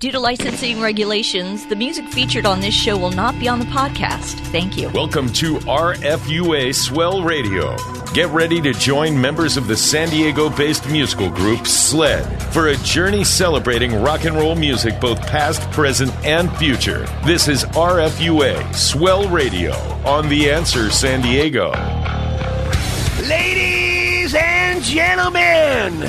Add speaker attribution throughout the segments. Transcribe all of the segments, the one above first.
Speaker 1: Due to licensing regulations, the music featured on this show will not be on the podcast. Thank you.
Speaker 2: Welcome to RFUA Swell Radio. Get ready to join members of the San Diego based musical group SLED for a journey celebrating rock and roll music, both past, present, and future. This is RFUA Swell Radio on The Answer San Diego.
Speaker 3: Ladies and gentlemen,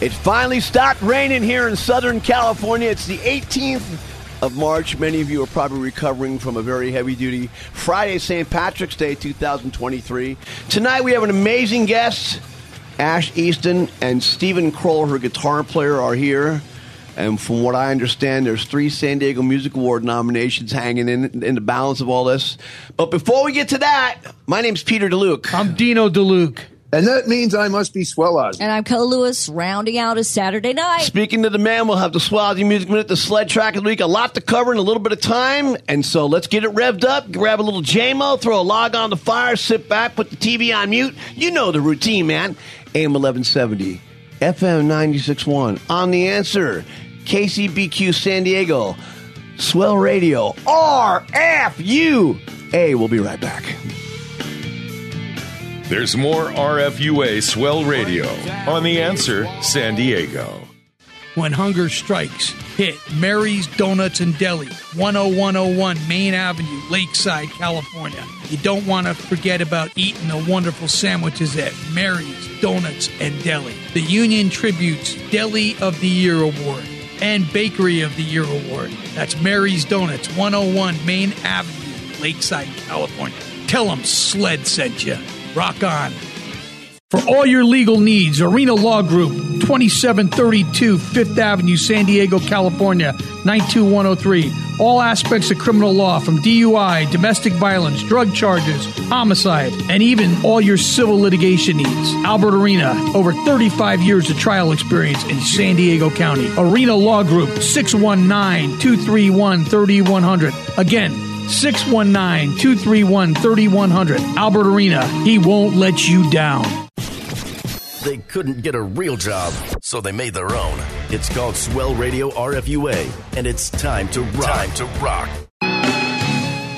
Speaker 3: it finally stopped raining here in Southern California. It's the 18th of March. Many of you are probably recovering from a very heavy duty Friday, St. Patrick's Day 2023. Tonight we have an amazing guest. Ash Easton and Stephen Kroll, her guitar player, are here. And from what I understand, there's three San Diego Music Award nominations hanging in in the balance of all this. But before we get to that, my name's Peter DeLuke.
Speaker 4: I'm Dino DeLuke.
Speaker 5: And that means I must be Swell Ozzy.
Speaker 1: And I'm Kelly Lewis, rounding out a Saturday night.
Speaker 3: Speaking to the man, we'll have the Swazzy Music Minute, the sled track of the week, a lot to cover in a little bit of time. And so let's get it revved up, grab a little JMO, throw a log on the fire, sit back, put the TV on mute. You know the routine, man. AM 1170, FM 96.1, on the answer, KCBQ San Diego, Swell Radio, RFU. We'll be right back.
Speaker 2: There's more RFUA Swell Radio on The Answer San Diego.
Speaker 4: When hunger strikes, hit Mary's Donuts and Deli, 10101 Main Avenue, Lakeside, California. You don't want to forget about eating the wonderful sandwiches at Mary's Donuts and Deli. The Union-Tribune's Deli of the Year Award and Bakery of the Year Award. That's Mary's Donuts, 101 Main Avenue, Lakeside, California. Tell them Sled sent you. Rock on. For all your legal needs, Arena Law Group, 2732 Fifth Avenue, San Diego, California, 92103. All aspects of criminal law from DUI, domestic violence, drug charges, homicide, and even all your civil litigation needs. Albert Arena, over 35 years of trial experience in San Diego County. Arena Law Group, 619 231 3100. Again, 619 231 3100. Albert Arena, he won't let you down.
Speaker 6: They couldn't get a real job, so they made their own. It's called Swell Radio RFUA, and it's time to rock. Time to rock.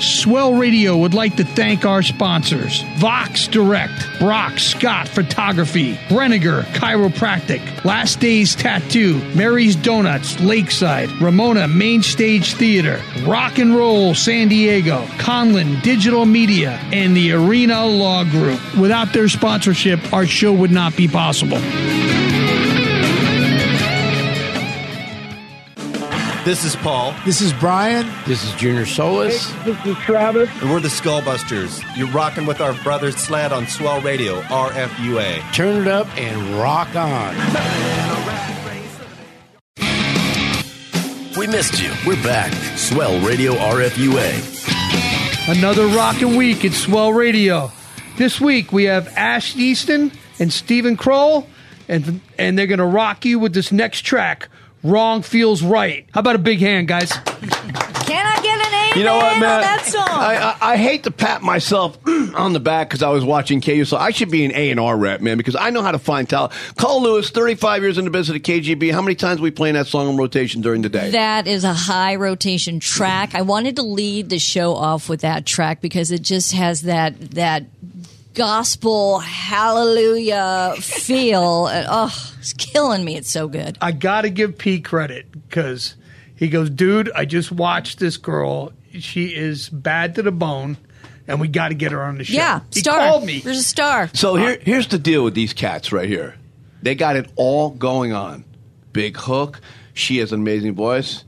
Speaker 4: Swell Radio would like to thank our sponsors Vox Direct, Brock Scott Photography, Brenniger Chiropractic, Last Days Tattoo, Mary's Donuts, Lakeside, Ramona Main Stage Theater, Rock and Roll San Diego, Conlin Digital Media, and the Arena Law Group. Without their sponsorship, our show would not be possible.
Speaker 7: This is Paul.
Speaker 8: This is Brian.
Speaker 3: This is Junior Solis.
Speaker 9: This is Travis.
Speaker 7: And we're the Skullbusters. You're rocking with our brother Sled on Swell Radio, RFUA.
Speaker 8: Turn it up and rock on.
Speaker 6: We missed you. We're back. Swell Radio RFUA.
Speaker 4: Another rockin' week at Swell Radio. This week we have Ash Easton and Stephen Kroll, and and they're gonna rock you with this next track. Wrong feels right. How about a big hand, guys?
Speaker 1: Can I get an amen
Speaker 3: You know what, man?
Speaker 1: on that song?
Speaker 3: I, I, I hate to pat myself on the back because I was watching KU, so I should be an A and R rep, man, because I know how to find talent. Cole Lewis, thirty-five years in the business at KGB. How many times we playing that song on rotation during the day?
Speaker 1: That is a high rotation track. I wanted to lead the show off with that track because it just has that that gospel hallelujah feel. And, oh, it's killing me. It's so good.
Speaker 4: I got to give P credit because he goes, dude, I just watched this girl. She is bad to the bone, and we got to get her on the show.
Speaker 1: Yeah,
Speaker 4: he
Speaker 1: star.
Speaker 4: called me.
Speaker 1: There's a star.
Speaker 3: So here, here's the deal with these cats right here. They got it all going on. Big hook. She has an amazing voice.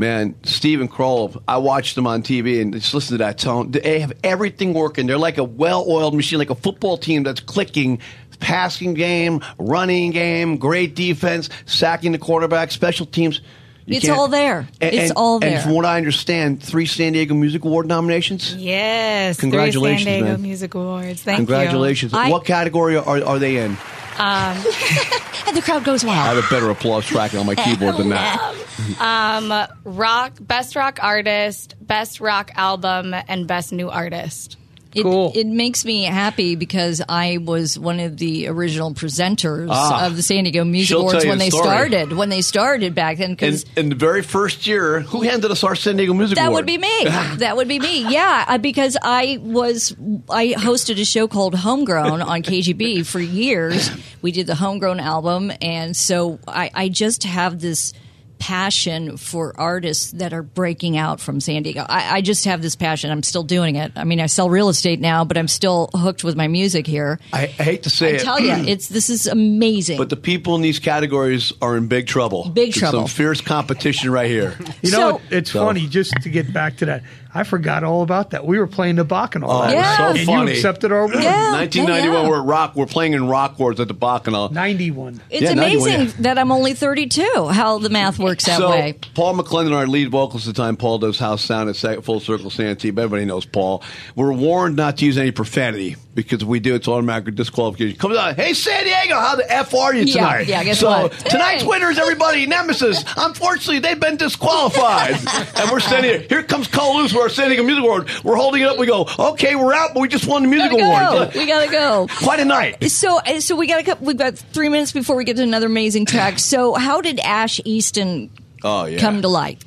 Speaker 3: Man, Stephen Kroll, I watched them on TV and just listen to that tone. They have everything working. They're like a well oiled machine, like a football team that's clicking. Passing game, running game, great defense, sacking the quarterback, special teams. You
Speaker 1: It's all there.
Speaker 3: And-
Speaker 1: It's
Speaker 3: and-
Speaker 1: all there.
Speaker 3: And from what I understand, three San Diego Music Award nominations.
Speaker 9: Yes.
Speaker 3: Congratulations,
Speaker 9: three San Diego
Speaker 3: man.
Speaker 9: Music Awards. Thank
Speaker 3: Congratulations.
Speaker 9: you. I-
Speaker 3: what category are, are they in?
Speaker 9: Um,
Speaker 1: and the crowd goes wild.
Speaker 3: I have a better applause track on my keyboard than that.
Speaker 9: um, rock, best rock artist, best rock album, and best new artist.
Speaker 1: It, it makes me happy because I was one of the original presenters
Speaker 3: Ah.
Speaker 1: of the San Diego Music Awards when they
Speaker 3: story.
Speaker 1: started. When they started back then,
Speaker 3: In,
Speaker 1: because
Speaker 3: in the very first year, who handed us our San Diego Music
Speaker 1: that
Speaker 3: Award?
Speaker 1: would be me. that would be me. Yeah, uh, because I was I hosted a show called Homegrown on KGB for years. We did the Homegrown album, and so I, I just have this passion for artists that are breaking out from San Diego. I, I just have this passion. I'm still doing it. I mean, I sell real estate now, but I'm still hooked with my music here.
Speaker 3: I, I hate to say
Speaker 1: I
Speaker 3: it.
Speaker 1: tell you, it's this is amazing.
Speaker 3: But the people in these categories are in big trouble.
Speaker 1: Big
Speaker 3: There's
Speaker 1: trouble.
Speaker 3: Some fierce competition right here.
Speaker 4: You know,
Speaker 1: So-
Speaker 4: it's
Speaker 3: So-
Speaker 4: funny just to get back to that. I forgot all about that. We were playing the Bacchanal.
Speaker 3: Oh,
Speaker 4: that
Speaker 3: Yeah.
Speaker 4: night,
Speaker 3: so
Speaker 4: and
Speaker 3: funny.
Speaker 4: you accepted our award.
Speaker 3: 1991, we're at Rock. We're playing in Rock Wars at the Bacchanal.
Speaker 4: 91.
Speaker 1: it's
Speaker 3: Yeah, 91,
Speaker 1: amazing
Speaker 3: yeah.
Speaker 1: that I'm only 32. How the math works that
Speaker 3: so,
Speaker 1: way.
Speaker 3: Paul McClendon, our lead vocalist at the time, Paul does house sound at Full Circle Santee. but Everybody knows Paul. We're warned not to use any profanity because if we do, it's automatic disqualification. Comes out, hey San Diego, how the f are you tonight?
Speaker 1: yeah, guess
Speaker 3: so
Speaker 1: what?
Speaker 3: tonight's
Speaker 1: Hey.
Speaker 3: winners, everybody, Nemesis. Unfortunately, they've been disqualified, and we're standing here. Here comes Cole Lewis for our San Diego Music Award. We're holding it up. We go, okay, we're out, but we just won the music
Speaker 1: Gotta
Speaker 3: award.
Speaker 1: go. We gotta go.
Speaker 3: Quite a night.
Speaker 1: So, so we got a couple. We've got three minutes before we get to another amazing track. So, how did Ash Easton
Speaker 3: Oh yeah.
Speaker 1: come to light?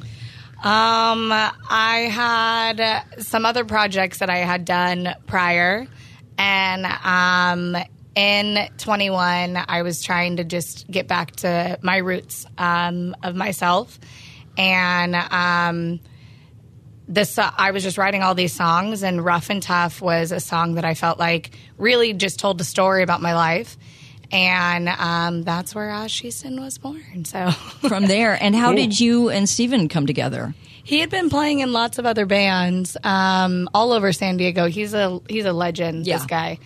Speaker 9: Um, I had uh, some other projects that I had done prior, and um, in 21, I was trying to just get back to my roots um, of myself, and um, this I was just writing all these songs, and "Rough and Tough" was a song that I felt like really just told the story about my life. And um, that's where Ash Easton was born. So
Speaker 1: From there, and how did you and Steven come together?
Speaker 9: He had been playing in lots of other bands um, all over San Diego. He's a he's a legend. This guy,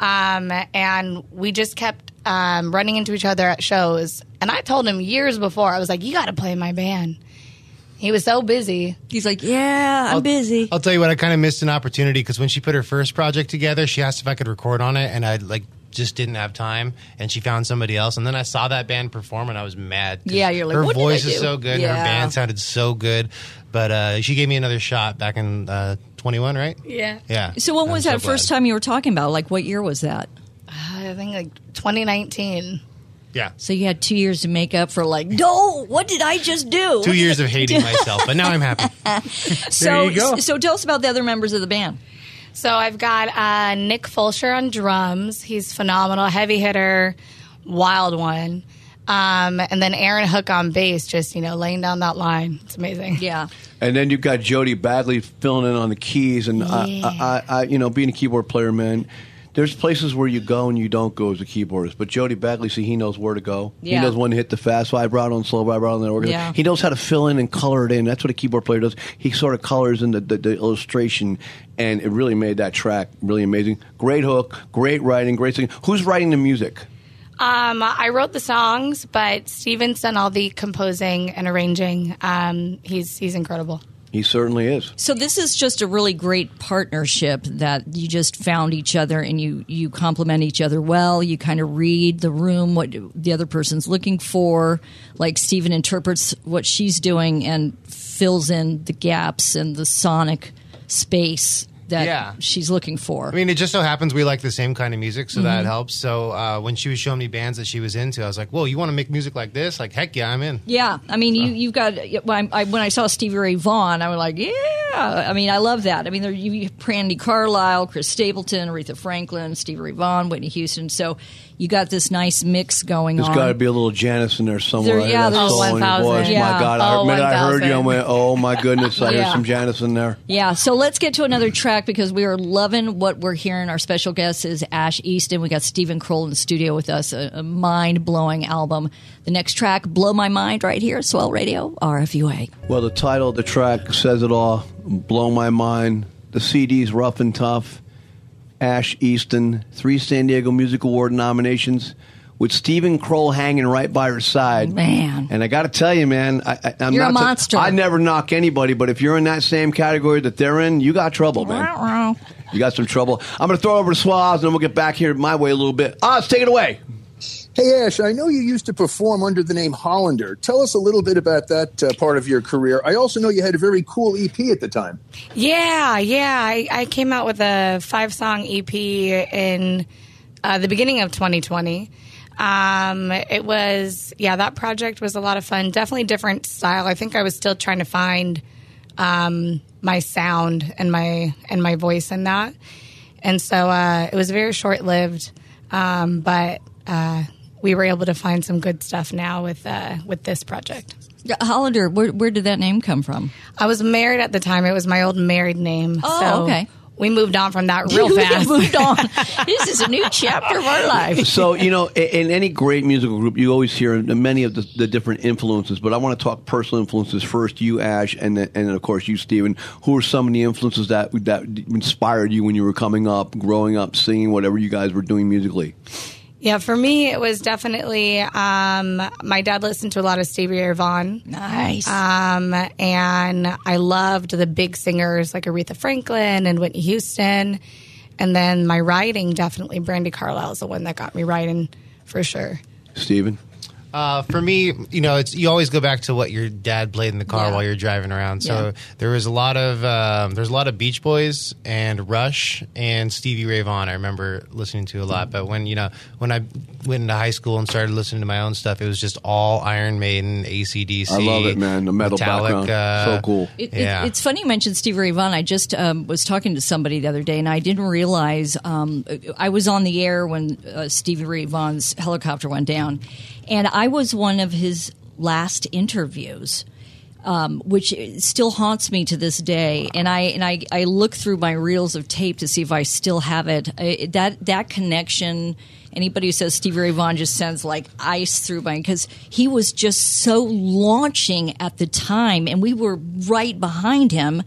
Speaker 9: um, and we just kept um, running into each other at shows. And I told him years before, I was like, "You got to play in my band." He was so busy.
Speaker 1: He's like, "Yeah, I'm busy."
Speaker 10: I'll tell you what, I kind of missed an opportunity because when she put her first project together, she asked if I could record on it, and I like just didn't have time, and she found somebody else. And then I saw that band perform, and I was mad.
Speaker 1: Yeah, you're like,
Speaker 10: her
Speaker 1: "What did I
Speaker 10: voice is
Speaker 1: do?"
Speaker 10: so good, and her band sounded so good. But uh, she gave me another shot back in uh, 21, right?
Speaker 9: Yeah.
Speaker 10: Yeah.
Speaker 1: So, when
Speaker 10: I'm
Speaker 1: was
Speaker 10: so
Speaker 1: that first time you were talking about? Like, what year was that?
Speaker 9: I think like 2019.
Speaker 10: Yeah.
Speaker 1: So you had two years to make up for like, no, what did I just do?
Speaker 10: Two years of hating myself, but now I'm happy.
Speaker 1: so,
Speaker 9: you go.
Speaker 1: so tell us about the other members of the band.
Speaker 9: So I've got uh, Nick Fulcher on drums. He's phenomenal, heavy hitter, wild one. Um, and then Aaron Hook on bass, just you know, laying down that line. It's amazing.
Speaker 1: Yeah.
Speaker 3: And then you've got Jody Bagley filling in on the keys, and I, I, I, you know, being a keyboard player, man. There's places where you go and you don't go as a keyboardist, but Jody Bagley, see, he knows where to go.
Speaker 1: Yeah.
Speaker 3: He knows when to hit the fast vibrato and slow vibrato and the organ.
Speaker 1: Yeah.
Speaker 3: He knows how to fill in and color it in. That's what a keyboard player does. He sort of colors in the, the, the illustration, and it really made that track really amazing. Great hook, great writing, great singing. Who's writing the music?
Speaker 9: Um, I wrote the songs, but Steven's done all the composing and arranging. Um, he's he's incredible.
Speaker 3: He certainly is.
Speaker 1: So this is just a really great partnership that you just found each other and you you complement each other well. You kind of read the room, what the other person's looking for. Like Stephen interprets what she's doing and fills in the gaps and the sonic space that
Speaker 10: Yeah.
Speaker 1: she's looking for.
Speaker 10: I mean, it just so happens we like the same kind of music, so
Speaker 1: Mhm.
Speaker 10: that helps. So uh, when she was showing me bands that she was into, I was like, "Whoa, you want to make music like this? Like, heck yeah, I'm in."
Speaker 1: Yeah, I mean, you you've got when I, when I saw Stevie Ray Vaughan, I was like, yeah. I mean, I love that. I mean, there you have Brandi Carlile, Chris Stapleton, Aretha Franklin, Stevie Ray Vaughan, Whitney Houston. So you got this nice mix going
Speaker 3: There's
Speaker 1: on.
Speaker 3: There's got to be a little Janis in there somewhere.
Speaker 1: There- yeah,
Speaker 3: hear that
Speaker 1: there's-
Speaker 3: soul in your
Speaker 1: 1,000.
Speaker 3: voice.
Speaker 1: Yeah.
Speaker 3: My God, I,
Speaker 1: Oh,
Speaker 3: the minute I heard you, I
Speaker 1: 1,000.
Speaker 3: went, "Oh my goodness!" I
Speaker 1: Yeah.
Speaker 3: hear some Janis in there.
Speaker 1: Yeah, so let's get to another track because we are loving what we're hearing. Our special guest is Ash Easton. We got Stephen Kroll in the studio with us, a, a mind blowing album. The next track, Blow My Mind, right here, Swell Radio, RFUA.
Speaker 3: Well, the title of the track says it all. Blow my mind. The CD's rough and tough. Ash Easton, three San Diego Music Award nominations. with Stephen Kroll hanging right by her side.
Speaker 1: Man.
Speaker 3: And I got to tell you, man, I, I, I'm
Speaker 1: You're a
Speaker 3: not to-
Speaker 1: monster.
Speaker 3: I never knock anybody, but if you're in that same category that they're in, you got trouble, man. You got some trouble. I'm going to throw over to Swaz, and then we'll get back here my way a little bit. Oz, take it away.
Speaker 5: Hey, Ash, I know you used to perform under the name Hollander. Tell us a little bit about that uh, part of your career. I also know you had a very cool EP at the time.
Speaker 9: Yeah, yeah. I, I came out with a five song EP in uh, the beginning of 2020. Um, it was, yeah, that project was a lot of fun. Definitely different style. I think I was still trying to find um, my sound and my and my voice in that. And so uh, it was very short lived, um, but uh, we were able to find some good stuff now with uh, with this project.
Speaker 1: Hollander, where, where did that name come from?
Speaker 9: I was married at the time. It was my old married name.
Speaker 1: Oh,
Speaker 9: so
Speaker 1: okay.
Speaker 9: We moved on from that real fast.
Speaker 1: We
Speaker 9: fast.
Speaker 1: moved on. this is a new chapter of our life.
Speaker 3: so you know in, in any great musical group you always hear many of the, the different influences but i want to talk personal influences first you ash and then, and then of course you Steven. who are some of the influences that that inspired you when you were coming up growing up singing whatever you guys were doing musically
Speaker 9: Yeah, for me, it was definitely um, my dad listened to a lot of Stevie Ray Vaughan.
Speaker 1: Nice.
Speaker 9: Um, and I loved the big singers like Aretha Franklin and Whitney Houston. And then my writing, definitely Brandi Carlile is the one that got me writing for sure.
Speaker 3: Steven?
Speaker 10: Uh, for me, you know, it's you always go back to what your dad played in the car
Speaker 9: Yeah.
Speaker 10: while you're driving around. So
Speaker 9: Yeah.
Speaker 10: there was a lot of um, there's a lot of Beach Boys and Rush and Stevie Ray Vaughan. I remember listening to a lot. But when you know when I went into high school and started listening to my own stuff, it was just all Iron Maiden, ACDC.
Speaker 3: I love it, man. The metal background. So cool.
Speaker 1: It, it-
Speaker 10: yeah.
Speaker 1: it's funny you mentioned Stevie Ray Vaughan. I just um, was talking to somebody the other day, and I didn't realize um, I was on the air when uh, Stevie Ray Vaughan's helicopter went down, and I was one of his last interviews. Um, which still haunts me to this day, and I and I, I look through my reels of tape to see if I still have it. I, that that connection. Anybody who says Stevie Ray Vaughan just sends like ice through my because he was just so launching at the time, and we were right behind him,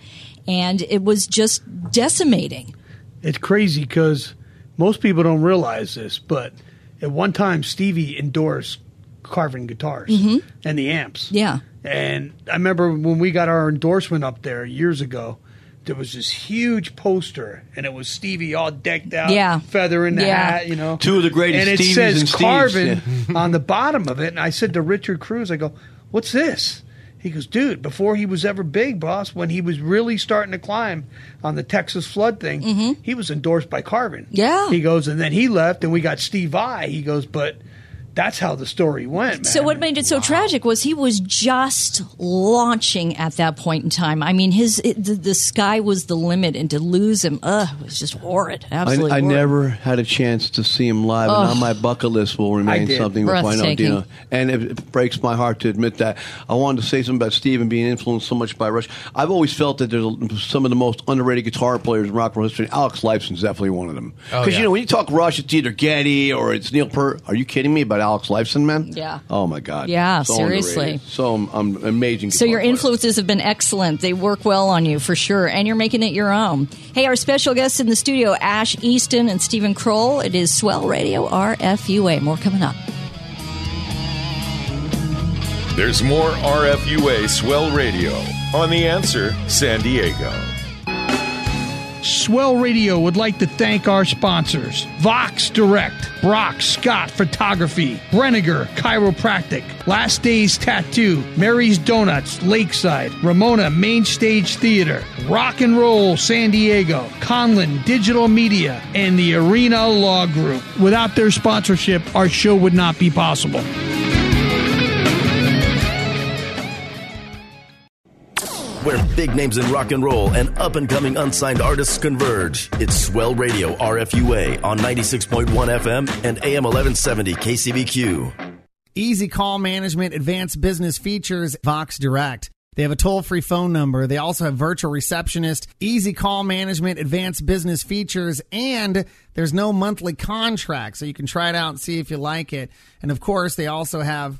Speaker 1: and it was just decimating.
Speaker 4: It's crazy because most people don't realize this, but at one time Stevie endorsed Carvin guitars
Speaker 1: Mhm.
Speaker 4: and the amps.
Speaker 1: Yeah.
Speaker 4: And I remember when we got our endorsement up there years ago, there was this huge poster, and it was Stevie all decked out,
Speaker 1: Yeah.
Speaker 4: feather in the
Speaker 1: Yeah.
Speaker 4: hat, you know.
Speaker 3: Two of the greatest
Speaker 4: And it
Speaker 3: Stevies
Speaker 4: says
Speaker 3: and Steves,
Speaker 4: Carvin
Speaker 3: yeah.
Speaker 4: on the bottom of it. And I said to Richard Cruz, I go, "What's this?" He goes, "Dude, before he was ever big, boss, when he was really starting to climb on the Texas flood thing, he was endorsed by Carvin."
Speaker 1: Yeah.
Speaker 4: He goes, and then he left, and we got Steve Vai. He goes, but that's how the story went, man.
Speaker 1: So what made it so tragic was he was just launching at that point in time. I mean, his it, the, the sky was the limit, and to lose him, ugh, it was just horrid. Absolutely,
Speaker 3: I
Speaker 1: horrid.
Speaker 3: never had a chance to see him live, and on my bucket list will remain something we'll find out.
Speaker 1: Breathtaking.
Speaker 3: And it, it breaks my heart to admit that. I wanted to say something about Steven being influenced so much by Rush. I've always felt that there's a- some of the most underrated guitar players in rock and roll history. Alex Lifeson's definitely one of them.
Speaker 10: Oh,
Speaker 3: Because
Speaker 10: yeah.
Speaker 3: you know when you talk Rush, it's either Geddy or it's Neil Peart. Are you kidding me about Alex Lifeson, man?
Speaker 1: Yeah.
Speaker 3: Oh my God.
Speaker 1: Yeah,
Speaker 3: So
Speaker 1: seriously.
Speaker 3: underrated. So um, amazing.
Speaker 1: So
Speaker 3: guitar
Speaker 1: your
Speaker 3: player.
Speaker 1: influences have been excellent. They work well on you for sure, and you're making it your own. Hey, our special guests in the studio, Ash Easton and Stephen Kroll. It is Swell Radio RFUA. More coming up.
Speaker 2: There's more RFUA Swell Radio on The Answer San Diego.
Speaker 4: Swell Radio would like to thank our sponsors Vox Direct, Brock Scott Photography, Brenniger Chiropractic, Last Days Tattoo, Mary's Donuts, Lakeside, Ramona Main Stage Theater, Rock and Roll San Diego, Conlin Digital Media, and the Arena Law Group. Without their sponsorship, our show would not be possible.
Speaker 6: Where big names in rock and roll and up and coming unsigned artists converge. It's Swell Radio RFUA on 96.1 FM and AM 1170 KCBQ.
Speaker 11: Easy call management, advanced business features, Vox Direct. They have a toll free phone number. They also have virtual receptionist, easy call management, advanced business features, and there's no monthly contract. So you can try it out and see if you like it. And of course, they also have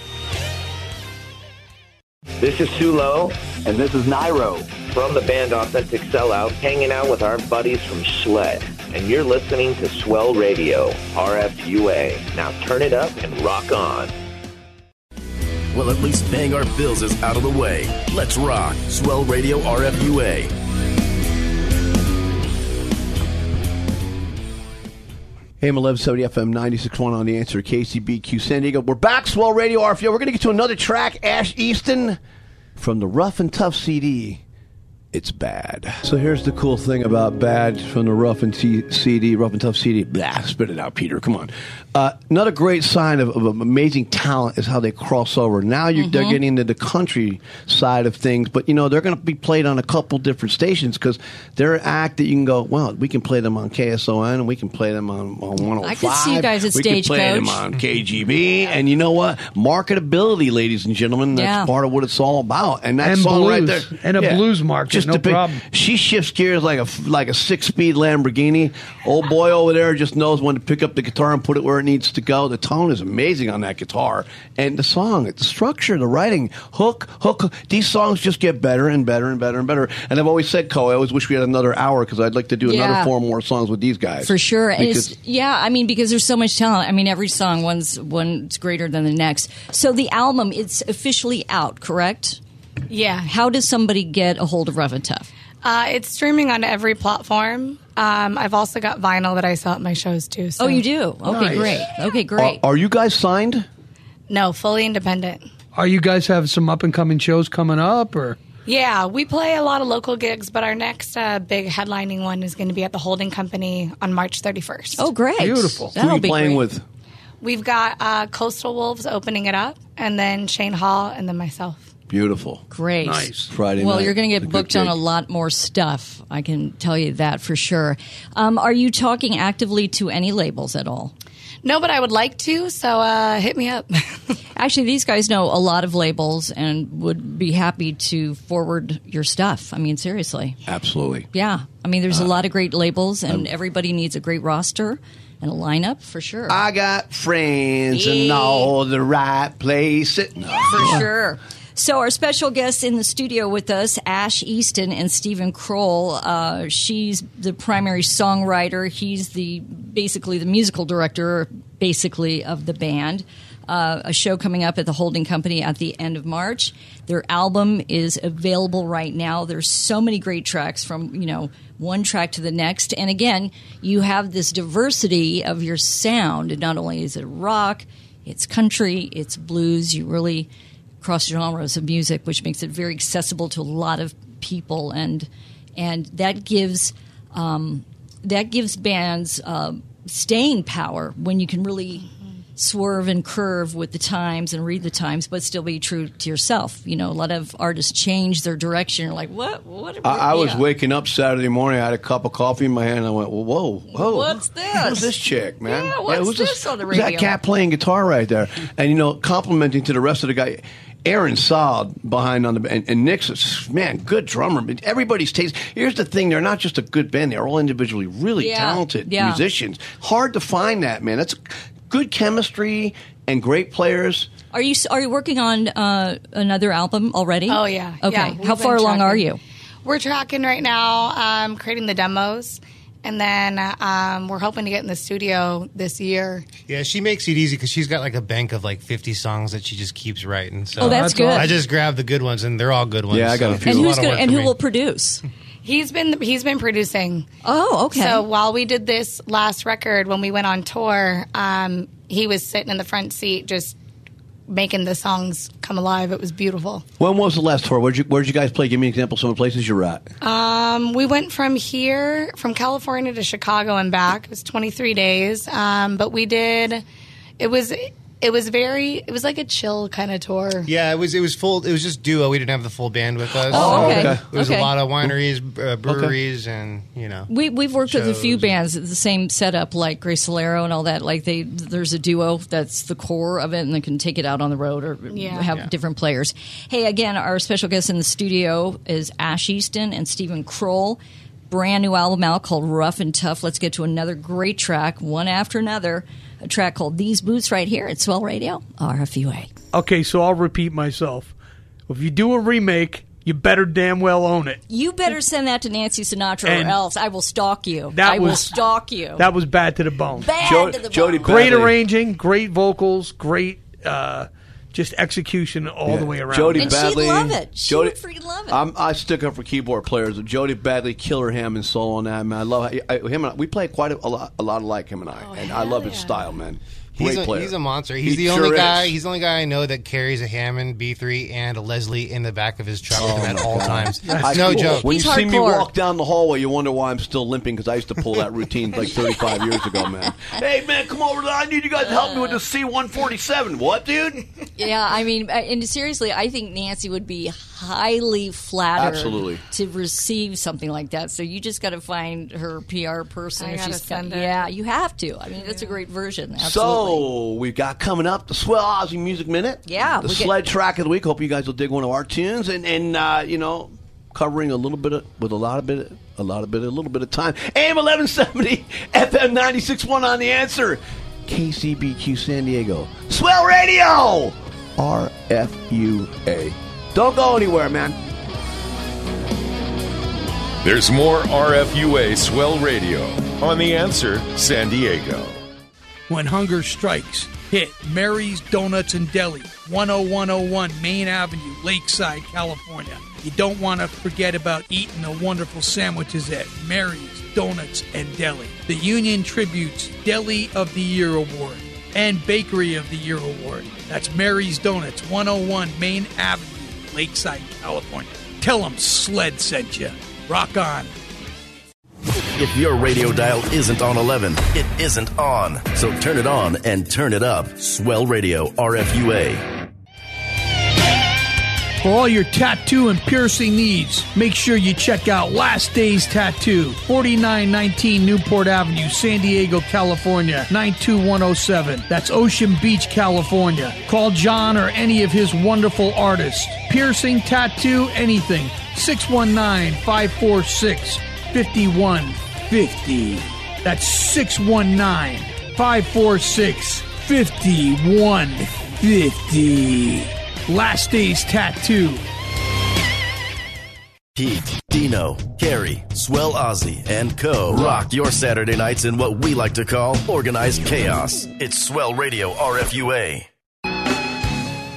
Speaker 12: This is Sulo, and this is Nairo from the band Authentic Sellout, hanging out with our buddies from Sled. And you're listening to Swell Radio, RFUA. Now turn it up and rock on.
Speaker 6: Well, at least paying our bills is out of the way. Let's rock. Swell Radio RFUA.
Speaker 3: AM 1170 FM 96.1 on the answer KCBQ San Diego. We're back, Swell Radio RFO. We're going to get to another track, Ash Easton from the Rough and Tough CD. It's bad. So here's the cool thing about bad from the Rough and T- CD, Rough and Tough CD. Blah, spit it out, Peter. Come on. Uh, another great sign of, of amazing talent is how they cross over. Now you they're getting into the country side of things, but you know they're going to be played on a couple different stations because they're an act that you can go. Well, we can play them on KSON and we can play them on, on 105.
Speaker 1: I could see you guys at
Speaker 3: we can play them on KGB, and you know what? Marketability, ladies and gentlemen. That's
Speaker 4: Yeah.
Speaker 3: part of what it's all about. And that
Speaker 4: And
Speaker 3: song right there.
Speaker 4: And a blues market,
Speaker 3: just
Speaker 4: no
Speaker 3: a big-
Speaker 4: problem.
Speaker 3: She shifts gears like a like a six speed Lamborghini. Old boy over there just knows when to pick up the guitar and put it where it needs to go. The tone is amazing on that guitar, and the song, the structure, the writing, hook, hook. hook. These songs just get better and better and better and better. And I've always said, Co, I always wish we had another hour because I'd like to do
Speaker 1: Yeah.
Speaker 3: another four more songs with these guys
Speaker 1: For sure.
Speaker 3: Because-
Speaker 1: it's, yeah, I mean, because there's so much talent. I mean, every song, one's, one's greater than the next. So the album, it's officially out, correct?
Speaker 9: Yeah.
Speaker 1: How does somebody get a hold of Rough and Tough?
Speaker 9: Uh, it's streaming on every platform. Um, I've also got vinyl that I sell at my shows too. So.
Speaker 1: Oh, you do? Okay,
Speaker 4: Nice.
Speaker 1: great. Okay, great.
Speaker 3: Are, are you guys signed?
Speaker 9: No, fully independent.
Speaker 4: Are you guys have some up and coming shows coming up, or
Speaker 9: Yeah, we play a lot of local gigs, but our next uh, big headlining one is going to be at the Holding Company on March 31st.
Speaker 1: Oh, great.
Speaker 3: Beautiful. Who are you playing with?
Speaker 9: We've got uh, Coastal Wolves opening it up, and then Shane Hall, and then myself.
Speaker 3: Beautiful.
Speaker 1: Great.
Speaker 3: Nice. Friday
Speaker 1: Well,
Speaker 3: night.
Speaker 1: you're going to get
Speaker 3: good
Speaker 1: booked on a lot more stuff. I can tell you that for sure. Um, are you talking actively to any labels at all?
Speaker 9: No, but I would like to, so uh, hit me up.
Speaker 1: Actually, these guys know a lot of labels and would be happy to forward your stuff. I mean, seriously.
Speaker 3: Absolutely.
Speaker 1: Yeah. I mean, there's a
Speaker 3: Uh,
Speaker 1: lot of great labels, and
Speaker 3: um,
Speaker 1: everybody needs a great roster and a lineup for sure.
Speaker 3: I got friends in all the right places.
Speaker 1: for sure. So our special guests in the studio with us, Ash Easton and Stephen Kroll. Uh, she's the primary songwriter. He's the basically the musical director, basically of the band. Uh, a show coming up at the Holding Company at the end of March. Their album is available right now. There's so many great tracks from you know one track to the next, and again, you have this diversity of your sound. Not only is it rock, it's country, it's blues. You really cross genres of music, which makes it very accessible to a lot of people, and and that gives um, that gives bands uh, staying power when you can really swerve and curve with the times and read the times, but still be true to yourself. You know, a lot of artists change their direction. You're like, what? What?
Speaker 3: I, I was waking up Saturday morning. I had a cup of coffee in my hand. And I went, "Whoa, whoa!
Speaker 1: What's this?
Speaker 3: Who's this chick, man?
Speaker 1: Yeah, what's
Speaker 3: who's
Speaker 1: this on the
Speaker 3: who's that cat playing guitar right there?" And you know, complimenting to the rest of the guy. Aaron Saad behind on the and, and Nick's a- man, good drummer. But everybody's taste. Here's the thing: they're not just a good band; they're all individually really
Speaker 1: Yeah,
Speaker 3: talented
Speaker 1: yeah.
Speaker 3: musicians. Hard to find that man. That's good chemistry and great players.
Speaker 1: Are you are you working on uh, another album already?
Speaker 9: Oh yeah.
Speaker 1: Okay.
Speaker 9: Yeah,
Speaker 1: How far along are you?
Speaker 9: We're tracking right now, um, creating the demos, and then um, we're hoping to get in the studio this year.
Speaker 10: Yeah, she makes it easy because she's got like a bank of like 50 songs that she just keeps writing. So
Speaker 1: Oh, that's good.
Speaker 10: I just grab the good ones, and they're all good ones.
Speaker 3: Yeah, I got a few.
Speaker 1: And
Speaker 10: lot
Speaker 1: who's
Speaker 10: of
Speaker 1: going
Speaker 10: work
Speaker 1: and who
Speaker 10: me.
Speaker 1: will produce?
Speaker 9: He's been he's been producing.
Speaker 1: Oh, okay.
Speaker 9: So while we did this last record, when we went on tour, um, he was sitting in the front seat just making the songs come alive. It was beautiful.
Speaker 3: When was the last tour? Where'd you, where'd you guys play? Give me an example of some of the places you're at.
Speaker 9: Um, we went from here, from California to Chicago and back. It was 23 days. Um, but we did, it was, it was very, it was like a chill kind of tour.
Speaker 10: Yeah, it was. It was full. It was just duo. We didn't have the full band with us.
Speaker 1: Oh, okay.
Speaker 10: It was
Speaker 1: Okay.
Speaker 10: a lot of wineries, uh, breweries, and you know.
Speaker 1: We we've worked with a few
Speaker 10: shows.
Speaker 1: bands the same setup like Grace Solero and all that. Like they there's a duo that's the core of it, and they can take it out on the road or
Speaker 9: Yeah.
Speaker 1: have
Speaker 9: Yeah.
Speaker 1: different players. Hey, again, our special guests in the studio is Ash Easton and Stephen Kroll. Brand new album out called Rough and Tough. Let's get to another great track, one after another. A track called These Boots right here at Swell Radio, RFUA.
Speaker 4: Okay, so I'll repeat myself. If you do a remake, you better damn well own it.
Speaker 1: You better send that to Nancy Sinatra,
Speaker 4: And
Speaker 1: or else I will stalk you.
Speaker 4: that
Speaker 1: I will stalk you.
Speaker 4: That was bad to the bone.
Speaker 1: Bad to the bone.
Speaker 4: great arranging, great vocals, great uh, just execution all the way around.
Speaker 3: Jody
Speaker 1: And she'd
Speaker 3: Bagley.
Speaker 1: love it. She
Speaker 3: Jody,
Speaker 1: would freaking love it.
Speaker 3: I'm, I stick up for keyboard players. Jody Bagley, Killer Hammond solo on that man. I love I, him. And I, we play quite a, a lot, a lot alike him and I, oh, and I love his style, man. Great
Speaker 10: He's a,
Speaker 3: player.
Speaker 10: he's a monster. He's
Speaker 3: He
Speaker 10: the only
Speaker 3: sure
Speaker 10: guy.
Speaker 3: is.
Speaker 10: He's the only guy I know that carries a Hammond B3 and a Leslie in the back of his truck with him at all times.
Speaker 3: I-
Speaker 10: no joke.
Speaker 3: When you see me walk down the hallway, you wonder why I'm still limping because I used to pull that routine like 35 years ago, man. Hey, man, come over. There. I need you guys to help me with the C147. What, dude?
Speaker 1: Yeah, I mean, uh, and seriously, I think Nancy would be highly flattered
Speaker 3: Absolutely.
Speaker 1: to receive something like that. So you just got to find her PR person.
Speaker 9: I
Speaker 1: if
Speaker 9: gotta
Speaker 1: she's got-
Speaker 9: send it.
Speaker 1: Yeah, you have to. I mean, that's a great version. Absolutely.
Speaker 3: So we've got coming up the Swell Aussie Music Minute.
Speaker 1: Yeah,
Speaker 3: the
Speaker 1: we get-
Speaker 3: sled track of the week. Hope you guys will dig one of our tunes and and uh, you know covering a little bit of with a lot of bit a lot of bit a little bit of time. AM eleven seventy FM ninety six one on the answer. KCBQ San Diego. Swell Radio. RFUA. Don't go anywhere, man.
Speaker 2: There's more RFUA Swell Radio on The Answer San Diego.
Speaker 4: When hunger strikes, hit Mary's Donuts and Deli, 10101 Main Avenue, Lakeside, California. You don't want to forget about eating the wonderful sandwiches at Mary's Donuts and Deli. The Union-Tribune's Deli of the Year Award and Bakery of the Year Award. That's Mary's Donuts, 101 Main Avenue, Lakeside, California. Tell them Sled sent you. Rock on.
Speaker 6: If your radio dial isn't on 11, it isn't on. So turn it on and turn it up. Swell Radio RFUA.
Speaker 4: For all your tattoo and piercing needs, make sure you check out Last Days Tattoo, 4919 Newport Avenue, San Diego, California, 92107. That's Ocean Beach, California. Call John or any of his wonderful artists. Piercing, tattoo, anything. 619 546 5150. That's 619 546 5150. Last Days Tattoo.
Speaker 6: Pete, Dino, Carrie, Swell Ozzy, and Co. rock your Saturday nights in what we like to call organized chaos. It's Swell Radio RFUA.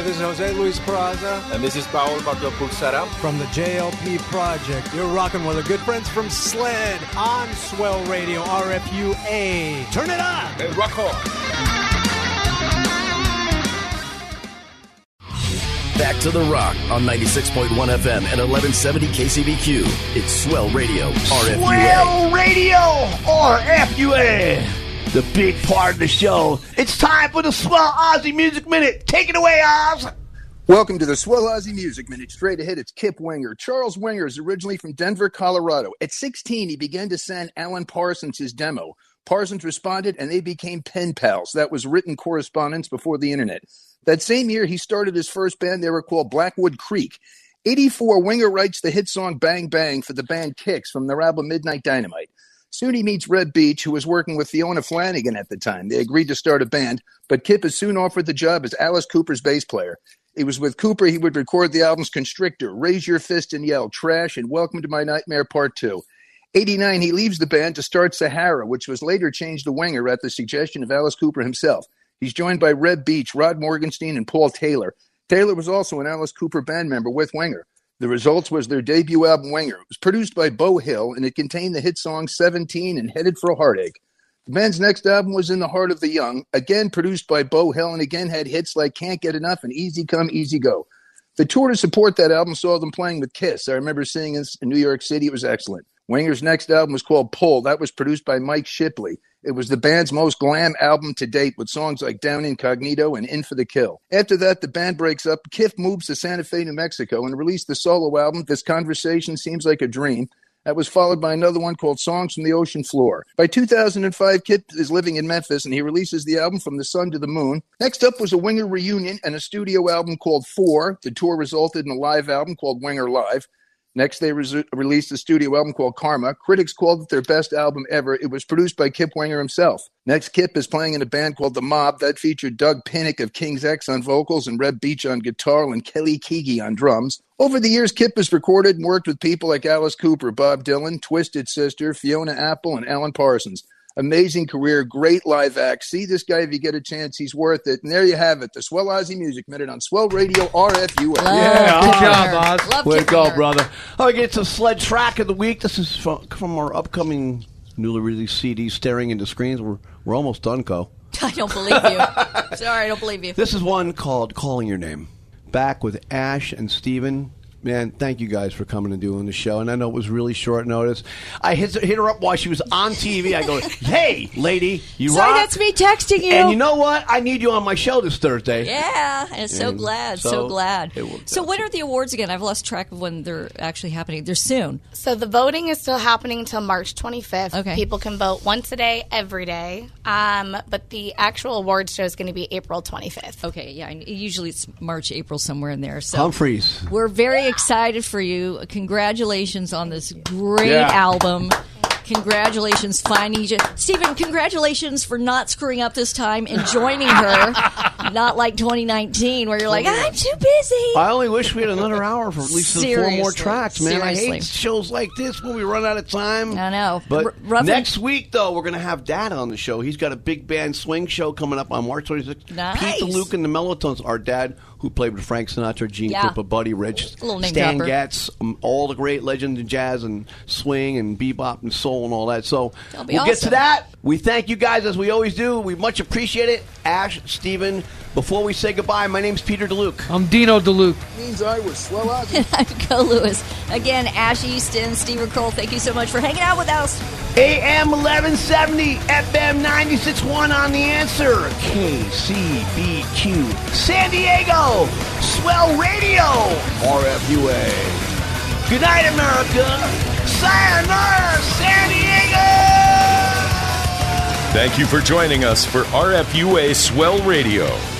Speaker 13: Hey, this is Jose Luis Peraza. And this is Paul Bartolo Pulsara. From the JLP Project. You're rocking with our good friends from SLED on Swell Radio RFUA. Turn it up! Hey, rock on!
Speaker 6: Back to the rock on 96.1 FM and 1170 KCBQ. It's Swell Radio RFUA.
Speaker 3: Swell Radio RFUA. The big part of the show. It's time for the Swell Aussie Music Minute. Take it away, Oz.
Speaker 5: Welcome to the Swell Aussie Music Minute. Straight ahead, it's Kip Winger. Charles Winger is originally from Denver, Colorado. At 16, he began to send Alan Parsons his demo. Parsons responded, and they became pen pals. That was written correspondence before the internet. That same year, he started his first band. They were called Blackwood Creek. 84, Winger writes the hit song Bang Bang for the band Kix from their album Midnite Dynamite. Soon he meets Reb Beach, who was working with Fiona Flanagan at the time. They agreed to start a band, but Kip is soon offered the job as Alice Cooper's bass player. It was with Cooper he would record the albums Constrictor, Raise Your Fist and Yell, Trash, and Welcome to My Nightmare Part 2. 89, he leaves the band to start Sahara, which was later changed to Winger at the suggestion of Alice Cooper himself. He's joined by Reb Beach, Rod Morgenstein, and Paul Taylor. Taylor was also an Alice Cooper band member with Winger. The results was their debut album, Winger. It was produced by Beau Hill, and it contained the hit song 17 and Headed for a Heartache. The band's next album was In the Heart of the Young, again produced by Beau Hill, and again had hits like Can't Get Enough and Easy Come, Easy Go. The tour to support that album saw them playing with Kiss. I remember seeing this in New York City. It was excellent. Winger's next album was called Pull. That was produced by Mike Shipley. It was the band's most glam album to date with songs like Down Incognito and In for the Kill. After that, the band breaks up. Kip moves to Santa Fe, New Mexico and released the solo album, This Conversation Seems Like a Dream. That was followed by another one called Songs from the Ocean Floor. By 2005, Kip is living in Memphis and he releases the album From the Sun to the Moon. Next up was a Winger reunion and a studio album called Four. The tour resulted in a live album called Winger Live. Next, they re- released a studio album called Karma. Critics called it their best album ever. It was produced by Kip Winger himself. Next, Kip is playing in a band called The Mob that featured Doug Pinnick of King's X on vocals and Reb Beach on guitar and Kelly Keagy on drums. Over the years, Kip has recorded and worked with people like Alice Cooper, Bob Dylan, Twisted Sister, Fiona Apple, and Alan Parsons. Amazing career, great live act. See this guy if you get a chance. He's worth it. And there you have it. The Swell Ozzy Music Minute on Swell Radio RFUA.
Speaker 3: yeah,
Speaker 5: Good
Speaker 3: job,
Speaker 5: Oz.
Speaker 3: Way to go, brother. All right, get to sled track of the week. This is from, from our upcoming newly released CD, Staring into Screens. We're, we're almost done, Co.
Speaker 1: I don't believe you. Sorry, I don't believe you.
Speaker 3: This is one called Calling Your Name. Back with Ash and Steven. Man, thank you guys for coming and doing the show. And I know it was really short notice. I hit, hit her up while she was on TV. I go, hey, lady, you
Speaker 1: Sorry,
Speaker 3: rock.
Speaker 1: that's me texting you.
Speaker 3: And you know what? I need you on my show this Thursday.
Speaker 1: Yeah, I'm so
Speaker 3: And
Speaker 1: glad, so,
Speaker 3: so
Speaker 1: glad. So when are the awards again? I've lost track of when they're actually happening. They're soon.
Speaker 9: So the voting is still happening until March 25th.
Speaker 1: Okay.
Speaker 9: People can vote once a day, every day. Um, but the actual awards show is going to be April 25th.
Speaker 1: Okay, yeah. and Usually it's March, April, somewhere in there. So
Speaker 3: Humphreys.
Speaker 1: we're very excited for you. Congratulations on this great
Speaker 3: Yeah.
Speaker 1: album. Congratulations finding. Stephen, congratulations for not screwing up this time and joining her. not like 2019 where you're like, I'm too busy.
Speaker 3: I only wish we had another hour for at least the four more tracks, man. I hate shows like this when we run out of time.
Speaker 1: I know.
Speaker 3: But
Speaker 1: R-
Speaker 3: next week, though, we're going to have Dad on the show. He's got a big band swing show coming up on March 26th.
Speaker 1: Nice.
Speaker 3: Pete Luke, and the Mellotons, our dad, who played with Frank Sinatra, Gene
Speaker 1: Yeah.
Speaker 3: Krupa, Buddy Rich, Stan
Speaker 1: dropper.
Speaker 3: Getz, um, all the great legends in jazz and swing and bebop and soul and all that. So we'll get to that. We thank you guys as we always do. We much appreciate it. Ash, Steven, before we say goodbye, my name's Peter DeLuke.
Speaker 4: I'm Dino DeLuke.
Speaker 5: Means I was Swell Ozzy.
Speaker 1: And I'm Co Lewis. Again, Ash Easton, Steve Kroll, thank you so much for hanging out with us.
Speaker 3: AM 1170, FM 96.1 on the answer. KCBQ, San Diego, Swell Radio, RFUA. Good night, America. Sayonara, San Diego.
Speaker 2: Thank you for joining us for RFUA Swell Radio,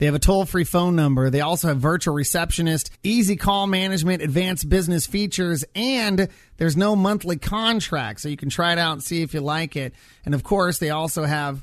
Speaker 11: They have a toll free phone number. They also have virtual receptionist, easy call management, advanced business features, and there's no monthly contract. So you can try it out and see if you like it. And of course, they also have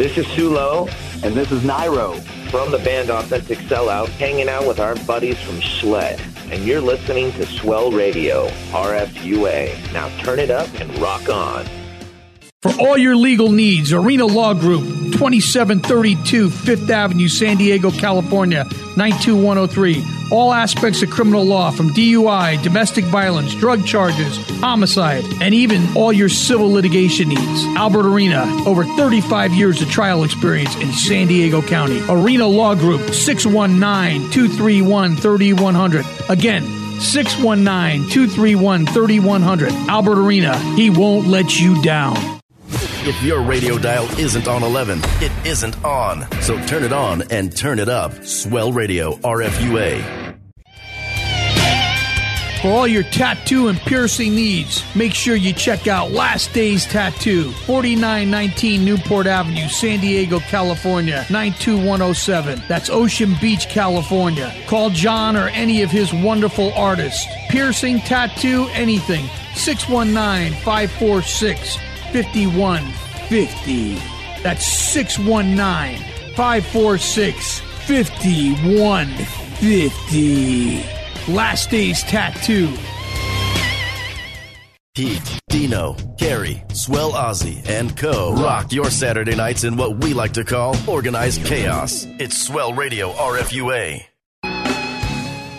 Speaker 12: This is Sulo, and this is Nairo from the band Authentic Sellout, hanging out with our buddies from Sled. And you're listening to Swell Radio, RFUA. Now turn it up and rock on.
Speaker 4: For all your legal needs, Arena Law Group, 2732 Fifth Avenue, San Diego, California, 92103. All aspects of criminal law from DUI, domestic violence, drug charges, homicide, and even all your civil litigation needs. Albert Arena, over 35 years of trial experience in San Diego County. Arena Law Group, 619 231 3100. Again, 619 231 3100. Albert Arena, he won't let you down.
Speaker 6: If your radio dial isn't on 11, it isn't on. So turn it on and turn it up. Swell Radio RFUA.
Speaker 4: For all your tattoo and piercing needs, make sure you check out Last Days Tattoo, 4919 Newport Avenue, San Diego, California, 92107. That's Ocean Beach, California. Call John or any of his wonderful artists. Piercing, tattoo, anything. 619 546 5150. That's 619 546 5150. Last Days Tattoo.
Speaker 6: Pete, Dino, Carrie, Swell Ozzy, and Co. rock your Saturday nights in what we like to call organized chaos. It's Swell Radio RFUA.